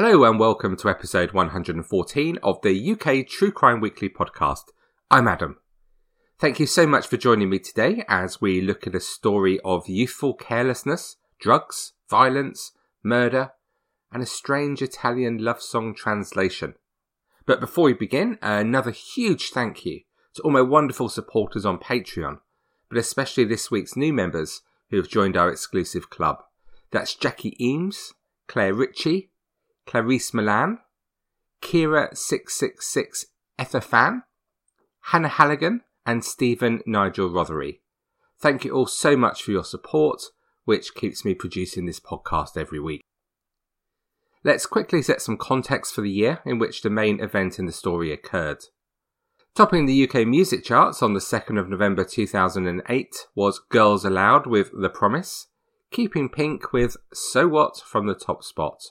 Hello and welcome to episode 114 of the UK True Crime Weekly podcast. I'm Adam. Thank you so much for joining me today as we look at a story of youthful carelessness, drugs, violence, murder, and a strange Italian love song translation. But before we begin, another huge thank you to all my wonderful supporters on Patreon, but especially this week's new members who have joined our exclusive club. That's Jackie Eames, Claire Ritchie, Clarice Milan, Kira666 Etherfan, Hannah Halligan, and Stephen Nigel Rothery. Thank you all so much for your support, which keeps me producing this podcast every week. Let's quickly set some context for the year in which the main event in the story occurred. Topping the UK music charts on the 2nd of November 2008 was Girls Aloud with The Promise, Keeping Pink with So What from the top spot.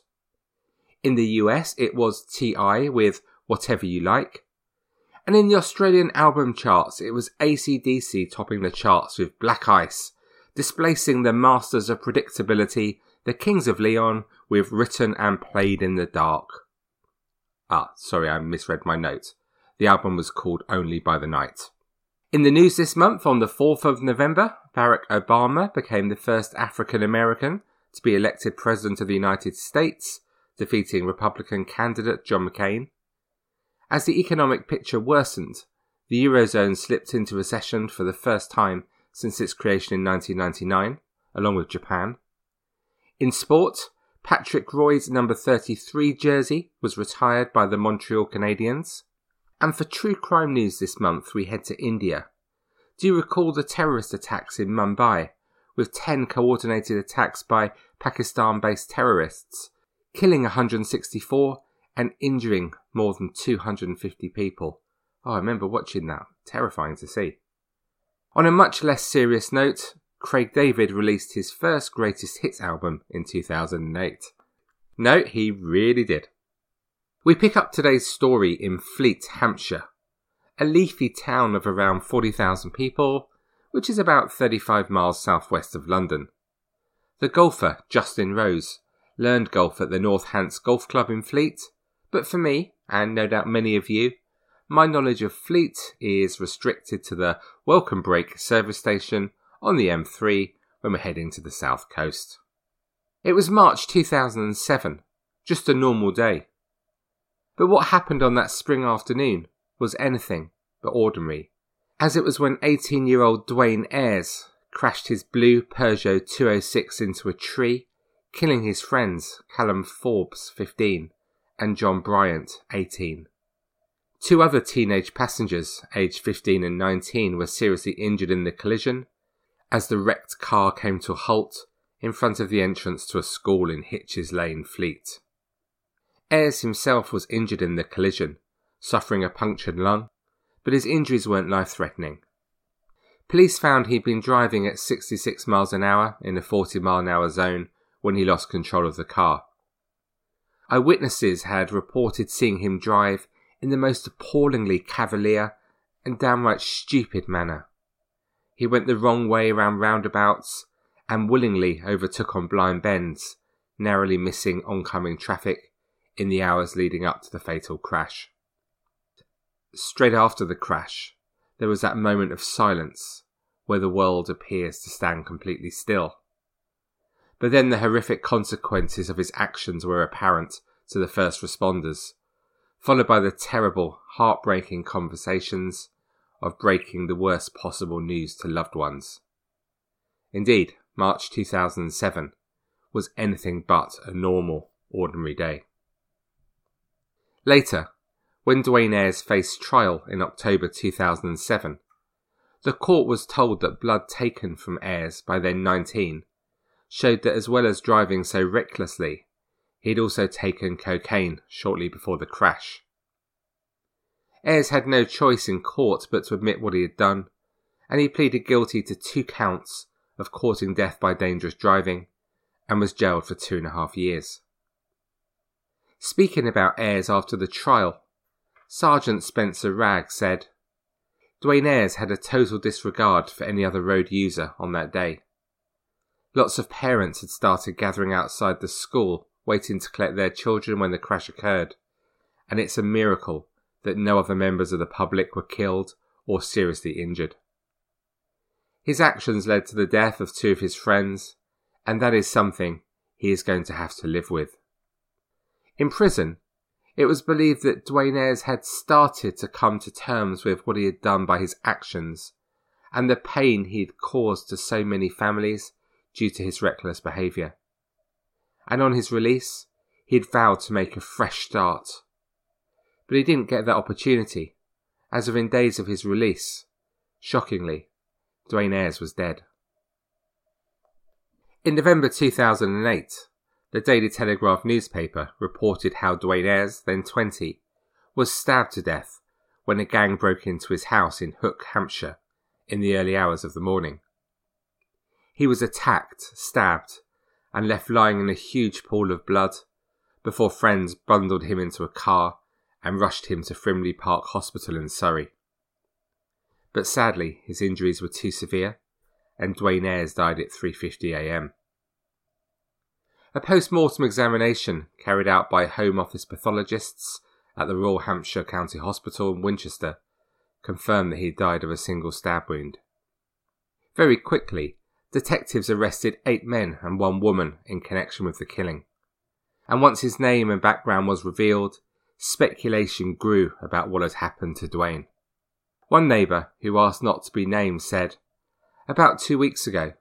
In the US, it was T.I. with Whatever You Like. And in the Australian album charts, it was ACDC topping the charts with Black Ice, displacing the masters of predictability, the Kings of Leon, with Written and Played in the Dark. Ah, sorry, I misread my note. The album was called Only by the Night. In the news this month, on the 4th of November, Barack Obama became the first African American to be elected President of the United States defeating Republican candidate John McCain. As the economic picture worsened, the Eurozone slipped into recession for the first time since its creation in 1999, along with Japan. In sport, Patrick Roy's number 33 jersey was retired by the Montreal Canadiens. And for true crime news this month, we head to India. Do you recall the terrorist attacks in Mumbai, with 10 coordinated attacks by Pakistan based terrorists killing 164 and injuring more than 250 people. Oh, I remember watching that. Terrifying to see. On a much less serious note, Craig David released his first greatest hits album in 2008. No, he really did. We pick up today's story in Fleet, Hampshire, a leafy town of around 40,000 people, which is about 35 miles southwest of London. The golfer, Justin Rose, learned golf at the North Hants Golf Club in Fleet, but for me, and no doubt many of you, my knowledge of Fleet is restricted to the Welcome Break service station on the M3 when we're heading to the south coast. It was March 2007, just a normal day. But what happened on that spring afternoon was anything but ordinary, as it was when 18 year old Dwayne Ayres crashed his blue Peugeot 206 into a tree killing his friends Callum Forbes, 15, and John Bryant, 18. Two other teenage passengers, aged 15 and 19, were seriously injured in the collision as the wrecked car came to a halt in front of the entrance to a school in Hitches Lane, Fleet. Ayres himself was injured in the collision, suffering a punctured lung, but his injuries weren't life threatening. Police found he'd been driving at 66 miles an hour in a 40 mile an hour zone when he lost control of the car. Eyewitnesses had reported seeing him drive in the most appallingly cavalier and downright stupid manner. He went the wrong way around roundabouts and willingly overtook on blind bends, narrowly missing oncoming traffic in the hours leading up to the fatal crash. Straight after the crash, there was that moment of silence where the world appears to stand completely still. But then the horrific consequences of his actions were apparent to the first responders, followed by the terrible, heartbreaking conversations of breaking the worst possible news to loved ones. Indeed, March 2007 was anything but a normal, ordinary day. Later, when Dwayne Ayres faced trial in October 2007, the court was told that blood taken from Ayres by then 19 showed that as well as driving so recklessly, He'd also taken cocaine shortly before the crash. Ayres had no choice in court but to admit what he had done, and he pleaded guilty to two counts of causing death by dangerous driving and was jailed for two and a half years. Speaking about Ayres after the trial, Sergeant Spencer Wragg said, Dwayne Ayres had a total disregard for any other road user on that day. Lots of parents had started gathering outside the school waiting to collect their children when the crash occurred, and it's a miracle that no other members of the public were killed or seriously injured. His actions led to the death of two of his friends, and that is something he is going to have to live with. In prison, it was believed that Dwayne Ayres had started to come to terms with what he had done by his actions and the pain he had caused to so many families due to his reckless behaviour. And on his release, he had vowed to make a fresh start. But he didn't get that opportunity, as within days of his release, shockingly, Dwayne Ayres was dead. In November 2008, the Daily Telegraph newspaper reported how Dwayne Ayres, then 20, was stabbed to death when a gang broke into his house in Hook, Hampshire, in the early hours of the morning. He was attacked, stabbed, and left lying in a huge pool of blood before friends bundled him into a car and rushed him to Frimley Park Hospital in Surrey. But sadly, his injuries were too severe, and Dwayne Ayres died at 3:50 a.m. A post mortem examination carried out by Home Office pathologists at the Royal Hampshire County Hospital in Winchester confirmed that he died of a single stab wound. Very quickly, detectives arrested eight men and one woman in connection with the killing. And once his name and background was revealed, speculation grew about what had happened to Dwayne. One neighbour, who asked not to be named, said, About two weeks ago,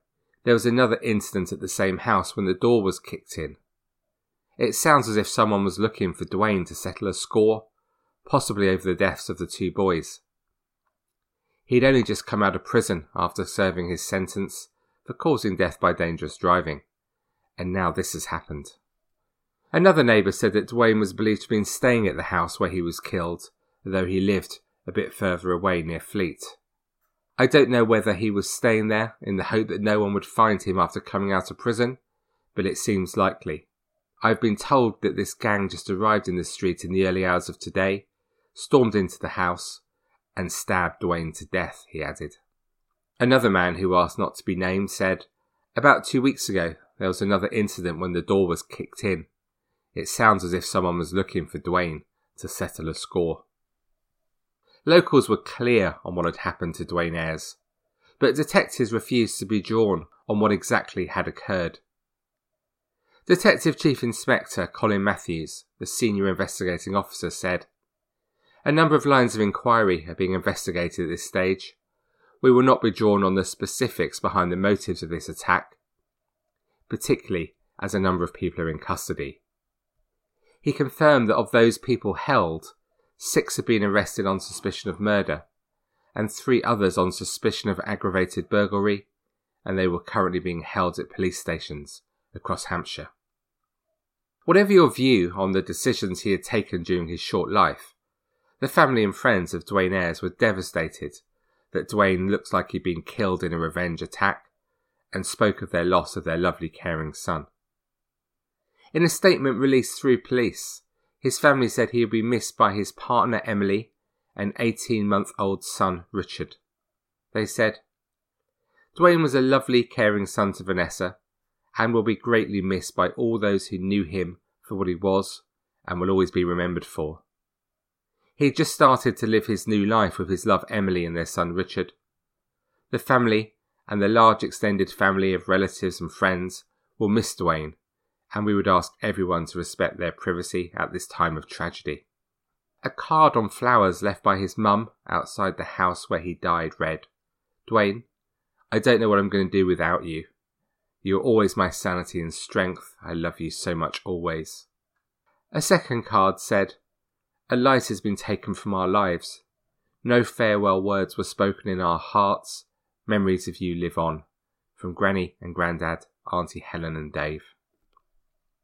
there was another incident at the same house when the door was kicked in. It sounds as if someone was looking for Dwayne to settle a score, possibly over the deaths of the two boys. He'd only just come out of prison after serving his sentence for causing death by dangerous driving, and now this has happened. Another neighbour said that Dwayne was believed to have been staying at the house where he was killed, though he lived a bit further away near Fleet. I don't know whether he was staying there in the hope that no one would find him after coming out of prison, but it seems likely. I've been told that this gang just arrived in the street in the early hours of today, stormed into the house, and stabbed Dwayne to death, he added. Another man who asked not to be named said, About two weeks ago, there was another incident when the door was kicked in. It sounds as if someone was looking for Dwayne to settle a score. Locals were clear on what had happened to Dwayne Ayres, but detectives refused to be drawn on what exactly had occurred. Detective Chief Inspector Colin Matthews, the senior investigating officer, said, A number of lines of inquiry are being investigated at this stage. We will not be drawn on the specifics behind the motives of this attack, particularly as a number of people are in custody. He confirmed that of those people held, Six have been arrested on suspicion of murder, and three others on suspicion of aggravated burglary, and they were currently being held at police stations across Hampshire. Whatever your view on the decisions he had taken during his short life, the family and friends of Dwayne Ayres were devastated that Dwayne looks like he'd been killed in a revenge attack and spoke of their loss of their lovely caring son. In a statement released through police, his family said he would be missed by his partner Emily and 18 month old son Richard. They said, Dwayne was a lovely, caring son to Vanessa and will be greatly missed by all those who knew him for what he was and will always be remembered for. He had just started to live his new life with his love Emily and their son Richard. The family and the large extended family of relatives and friends will miss Dwayne and we would ask everyone to respect their privacy at this time of tragedy. A card on flowers left by his mum outside the house where he died read, Dwayne, I don't know what I'm going to do without you. You are always my sanity and strength. I love you so much always. A second card said, A light has been taken from our lives. No farewell words were spoken in our hearts. Memories of you live on. From Granny and Grandad, Auntie Helen and Dave.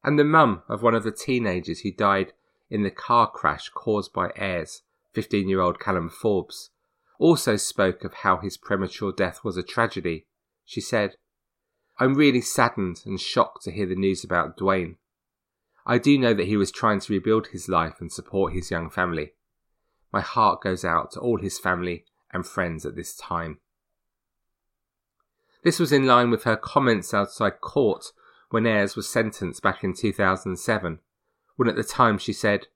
And the mum of one of the teenagers who died in the car crash caused by Ayres, 15 year old Callum Forbes, also spoke of how his premature death was a tragedy. She said, I'm really saddened and shocked to hear the news about Dwayne. I do know that he was trying to rebuild his life and support his young family. My heart goes out to all his family and friends at this time. This was in line with her comments outside court when Ayres was sentenced back in 2007, when at the time she said,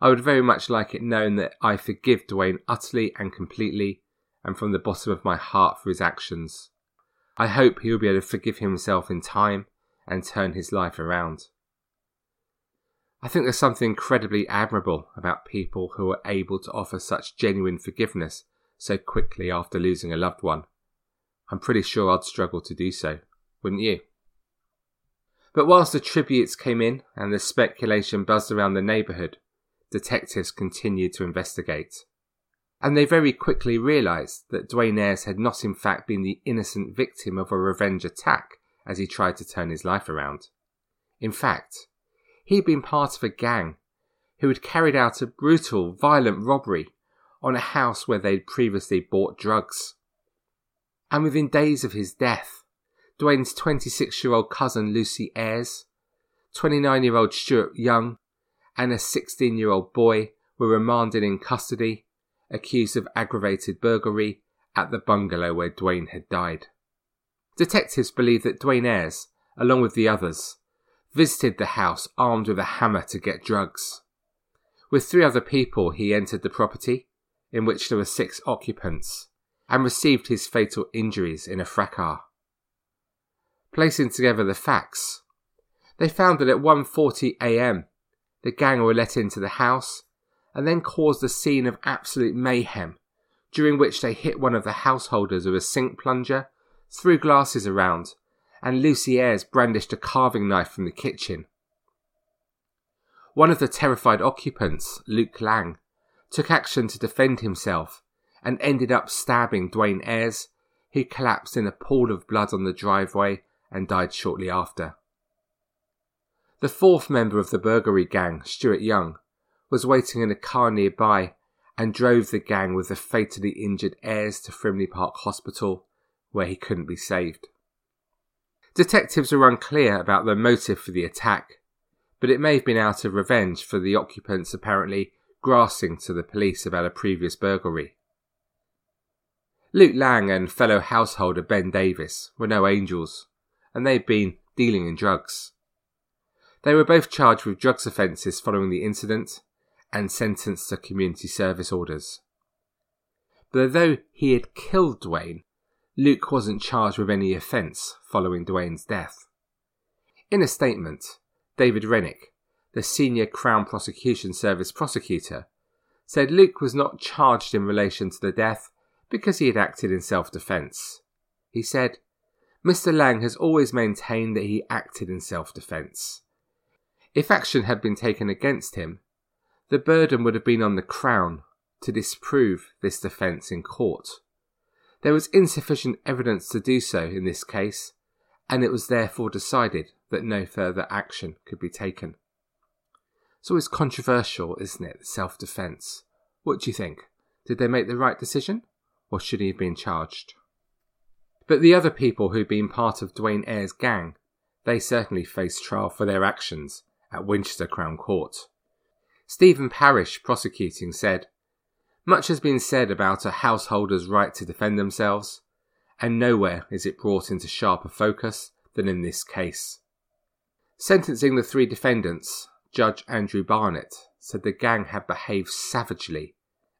I would very much like it known that I forgive Dwayne utterly and completely and from the bottom of my heart for his actions. I hope he will be able to forgive himself in time and turn his life around. I think there's something incredibly admirable about people who are able to offer such genuine forgiveness so quickly after losing a loved one. I'm pretty sure I'd struggle to do so, wouldn't you? But whilst the tributes came in and the speculation buzzed around the neighbourhood, detectives continued to investigate. And they very quickly realised that Dwayne Ayres had not in fact been the innocent victim of a revenge attack as he tried to turn his life around. In fact, he had been part of a gang who had carried out a brutal, violent robbery on a house where they'd previously bought drugs. And within days of his death, Dwayne's 26 year old cousin Lucy Ayres, 29 year old Stuart Young, and a 16 year old boy were remanded in custody, accused of aggravated burglary at the bungalow where Dwayne had died. Detectives believe that Dwayne Ayres, along with the others, visited the house armed with a hammer to get drugs. With three other people, he entered the property, in which there were six occupants, and received his fatal injuries in a fracas. Placing together the facts, they found that at 1:40 a.m. The gang were let into the house and then caused a scene of absolute mayhem, during which they hit one of the householders with a sink plunger, threw glasses around, and Lucy Ayres brandished a carving knife from the kitchen. One of the terrified occupants, Luke Lang, took action to defend himself and ended up stabbing Dwayne Ayres, who collapsed in a pool of blood on the driveway and died shortly after. The fourth member of the burglary gang, Stuart Young, was waiting in a car nearby and drove the gang with the fatally injured Ayres to Frimley Park Hospital, where he couldn't be saved. Detectives are unclear about the motive for the attack, but it may have been out of revenge for the occupants apparently grassing to the police about a previous burglary. Luke Lang and fellow householder Ben Davis were no angels, and they'd been dealing in drugs. They were both charged with drugs offences following the incident and sentenced to community service orders. But although he had killed Dwayne, Luke wasn't charged with any offence following Dwayne's death. In a statement, David Rennick, the senior Crown Prosecution Service prosecutor, said Luke was not charged in relation to the death because he had acted in self defence. He said, Mr. Lang has always maintained that he acted in self defence. If action had been taken against him, the burden would have been on the Crown to disprove this defence in court. There was insufficient evidence to do so in this case, and it was therefore decided that no further action could be taken. So It's controversial, isn't it, self defence? What do you think? Did they make the right decision, or should he have been charged? But the other people who'd been part of Dwayne Ayres' gang, they certainly faced trial for their actions at Winchester Crown Court. Stephen Parrish, prosecuting, said, Much has been said about a householder's right to defend themselves, and nowhere is it brought into sharper focus than in this case. Sentencing the three defendants, Judge Andrew Barnett said the gang had behaved savagely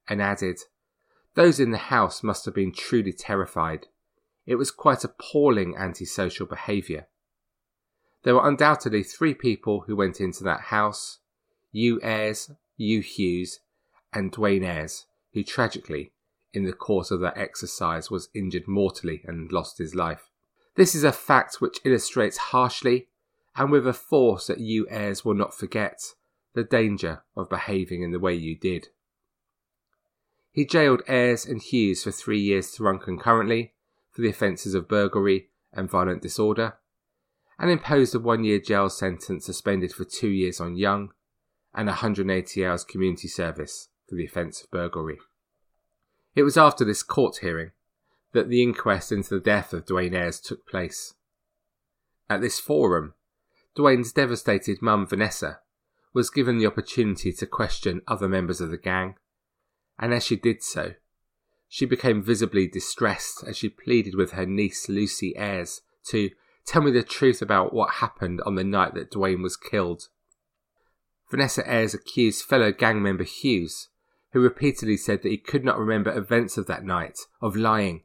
and added, Those in the house must have been truly terrified. It was quite appalling antisocial behaviour. There were undoubtedly three people who went into that house you Ayres, you Hughes, and Dwayne Ayres, who tragically, in the course of that exercise, was injured mortally and lost his life. This is a fact which illustrates harshly and with a force that you Ayres will not forget the danger of behaving in the way you did. He jailed Ayres and Hughes for three years to run concurrently for the offences of burglary and violent disorder, and imposed a one year jail sentence suspended for two years on Young and 180 hours community service for the offence of burglary. It was after this court hearing that the inquest into the death of Dwayne Ayres took place. At this forum, Dwayne's devastated mum, Vanessa, was given the opportunity to question other members of the gang, and as she did so, she became visibly distressed as she pleaded with her niece Lucy Ayres to tell me the truth about what happened on the night that Dwayne was killed. Vanessa Ayres accused fellow gang member Hughes, who repeatedly said that he could not remember events of that night, of lying,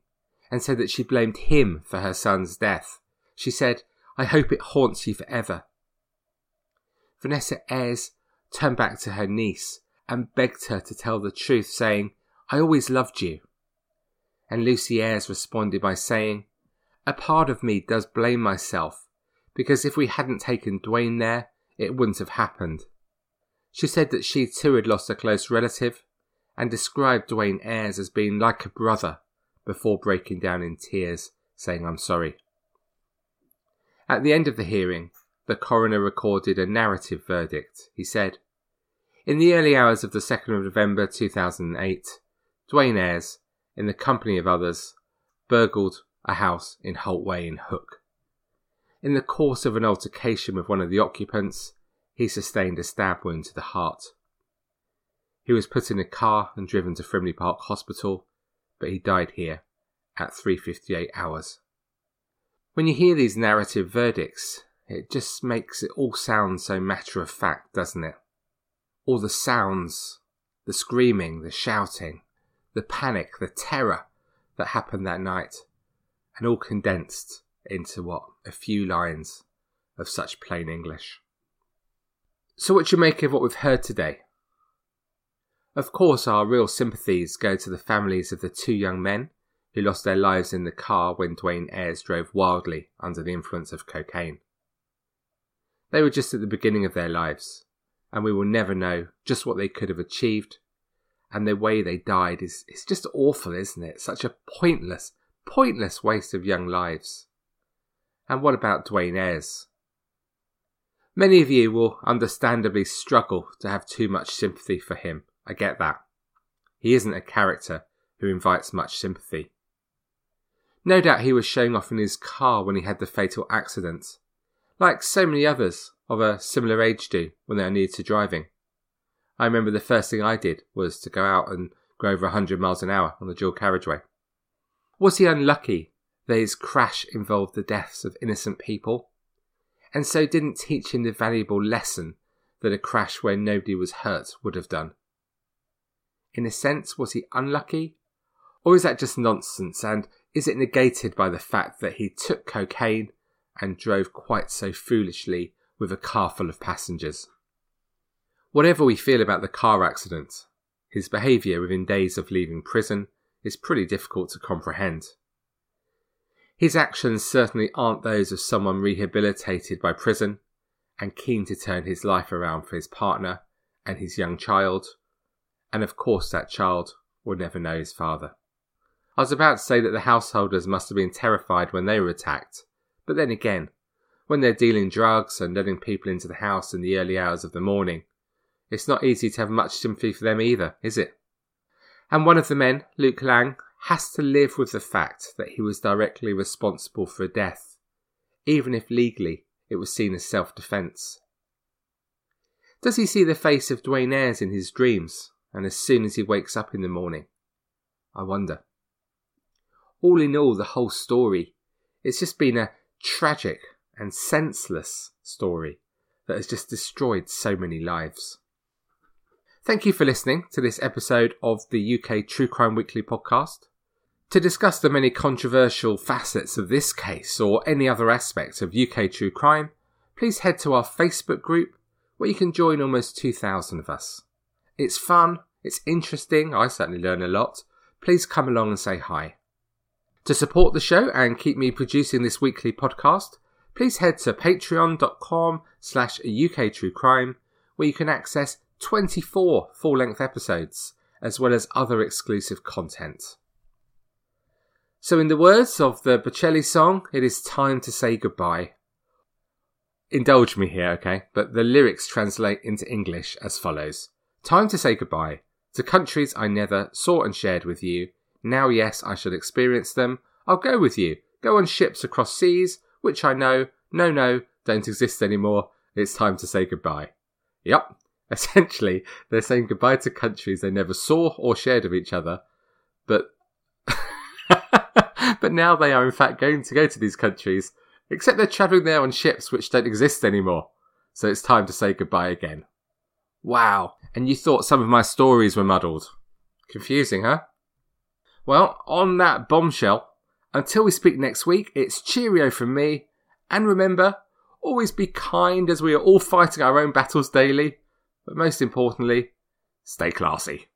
and said that she blamed him for her son's death. She said, I hope it haunts you forever. Vanessa Ayres turned back to her niece and begged her to tell the truth, saying, I always loved you. And Lucy Ayres responded by saying, A part of me does blame myself, because if we hadn't taken Dwayne there, it wouldn't have happened. She said that she too had lost a close relative and described Dwayne Ayres as being like a brother before breaking down in tears, saying, I'm sorry. At the end of the hearing, the coroner recorded a narrative verdict. He said, In the early hours of the 2nd of November 2008, Dwayne Ayres, in the company of others, burgled a house in Holt Way in Hook. In the course of an altercation with one of the occupants, he sustained a stab wound to the heart. He was put in a car and driven to Frimley Park Hospital, but he died here at 3:58 hours. When you hear these narrative verdicts, it just makes it all sound so matter of fact, doesn't it? All the sounds, the screaming, the shouting, the panic, the terror that happened that night, and all condensed into what? A few lines of such plain English. So, what do you make of what we've heard today? Of course, our real sympathies go to the families of the two young men who lost their lives in the car when Dwayne Ayres drove wildly under the influence of cocaine. They were just at the beginning of their lives, and we will never know just what they could have achieved. And the way they died is it's just awful, isn't it? Such a pointless, pointless waste of young lives. And what about Dwayne Ayres? Many of you will understandably struggle to have too much sympathy for him. I get that. He isn't a character who invites much sympathy. No doubt he was showing off in his car when he had the fatal accident, like so many others of a similar age do when they are new to driving. I remember the first thing I did was to go out and go over 100 miles an hour on the dual carriageway. Was he unlucky that his crash involved the deaths of innocent people? and so didn't teach him the valuable lesson that a crash where nobody was hurt would have done. In a sense, was he unlucky? Or is that just nonsense, and is it negated by the fact that he took cocaine and drove quite so foolishly with a car full of passengers? Whatever we feel about the car accident, his behaviour within days of leaving prison is pretty difficult to comprehend. His actions certainly aren't those of someone rehabilitated by prison and keen to turn his life around for his partner and his young child. And of course, that child will never know his father. I was about to say that the householders must have been terrified when they were attacked, but then again, when they're dealing drugs and letting people into the house in the early hours of the morning, it's not easy to have much sympathy for them either, is it? And one of the men, Luke Lang, has to live with the fact that he was directly responsible for a death, even if legally it was seen as self defence. Does he see the face of Dwayne Ayres in his dreams, and as soon as he wakes up in the morning? I wonder. All in all, the whole story, it's just been a tragic and senseless story that has just destroyed so many lives. Thank you for listening to this episode of the UK True Crime Weekly podcast. To discuss the many controversial facets of this case or any other aspect of UK true crime, please head to our Facebook group where you can join almost 2,000 of us. It's fun, it's interesting, I certainly learn a lot. Please come along and say hi. To support the show and keep me producing this weekly podcast, please head to patreon.com slash uktruecrime where you can access 24 full-length episodes as well as other exclusive content. So, in the words of the Bocelli song, it is time to say goodbye. indulge me here, okay? But the lyrics translate into English as follows Time to say goodbye to countries I never saw and shared with you. Now, yes, I shall experience them. I'll go with you. Go on ships across seas, which I know, no, no, don't exist anymore. It's time to say goodbye. Yep. Essentially, they're saying goodbye to countries they never saw or shared with each other, but but now they are in fact going to go to these countries, except they're travelling there on ships which don't exist anymore. So it's time to say goodbye again. Wow. And you thought some of my stories were muddled. Confusing, huh? Well, on that bombshell, until we speak next week, it's cheerio from me. And remember, always be kind as we are all fighting our own battles daily. But most importantly, stay classy.